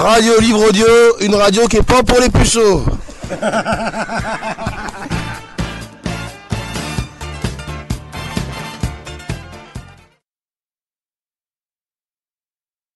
Radio Libre Audio, une radio qui est pas pour les puceaux.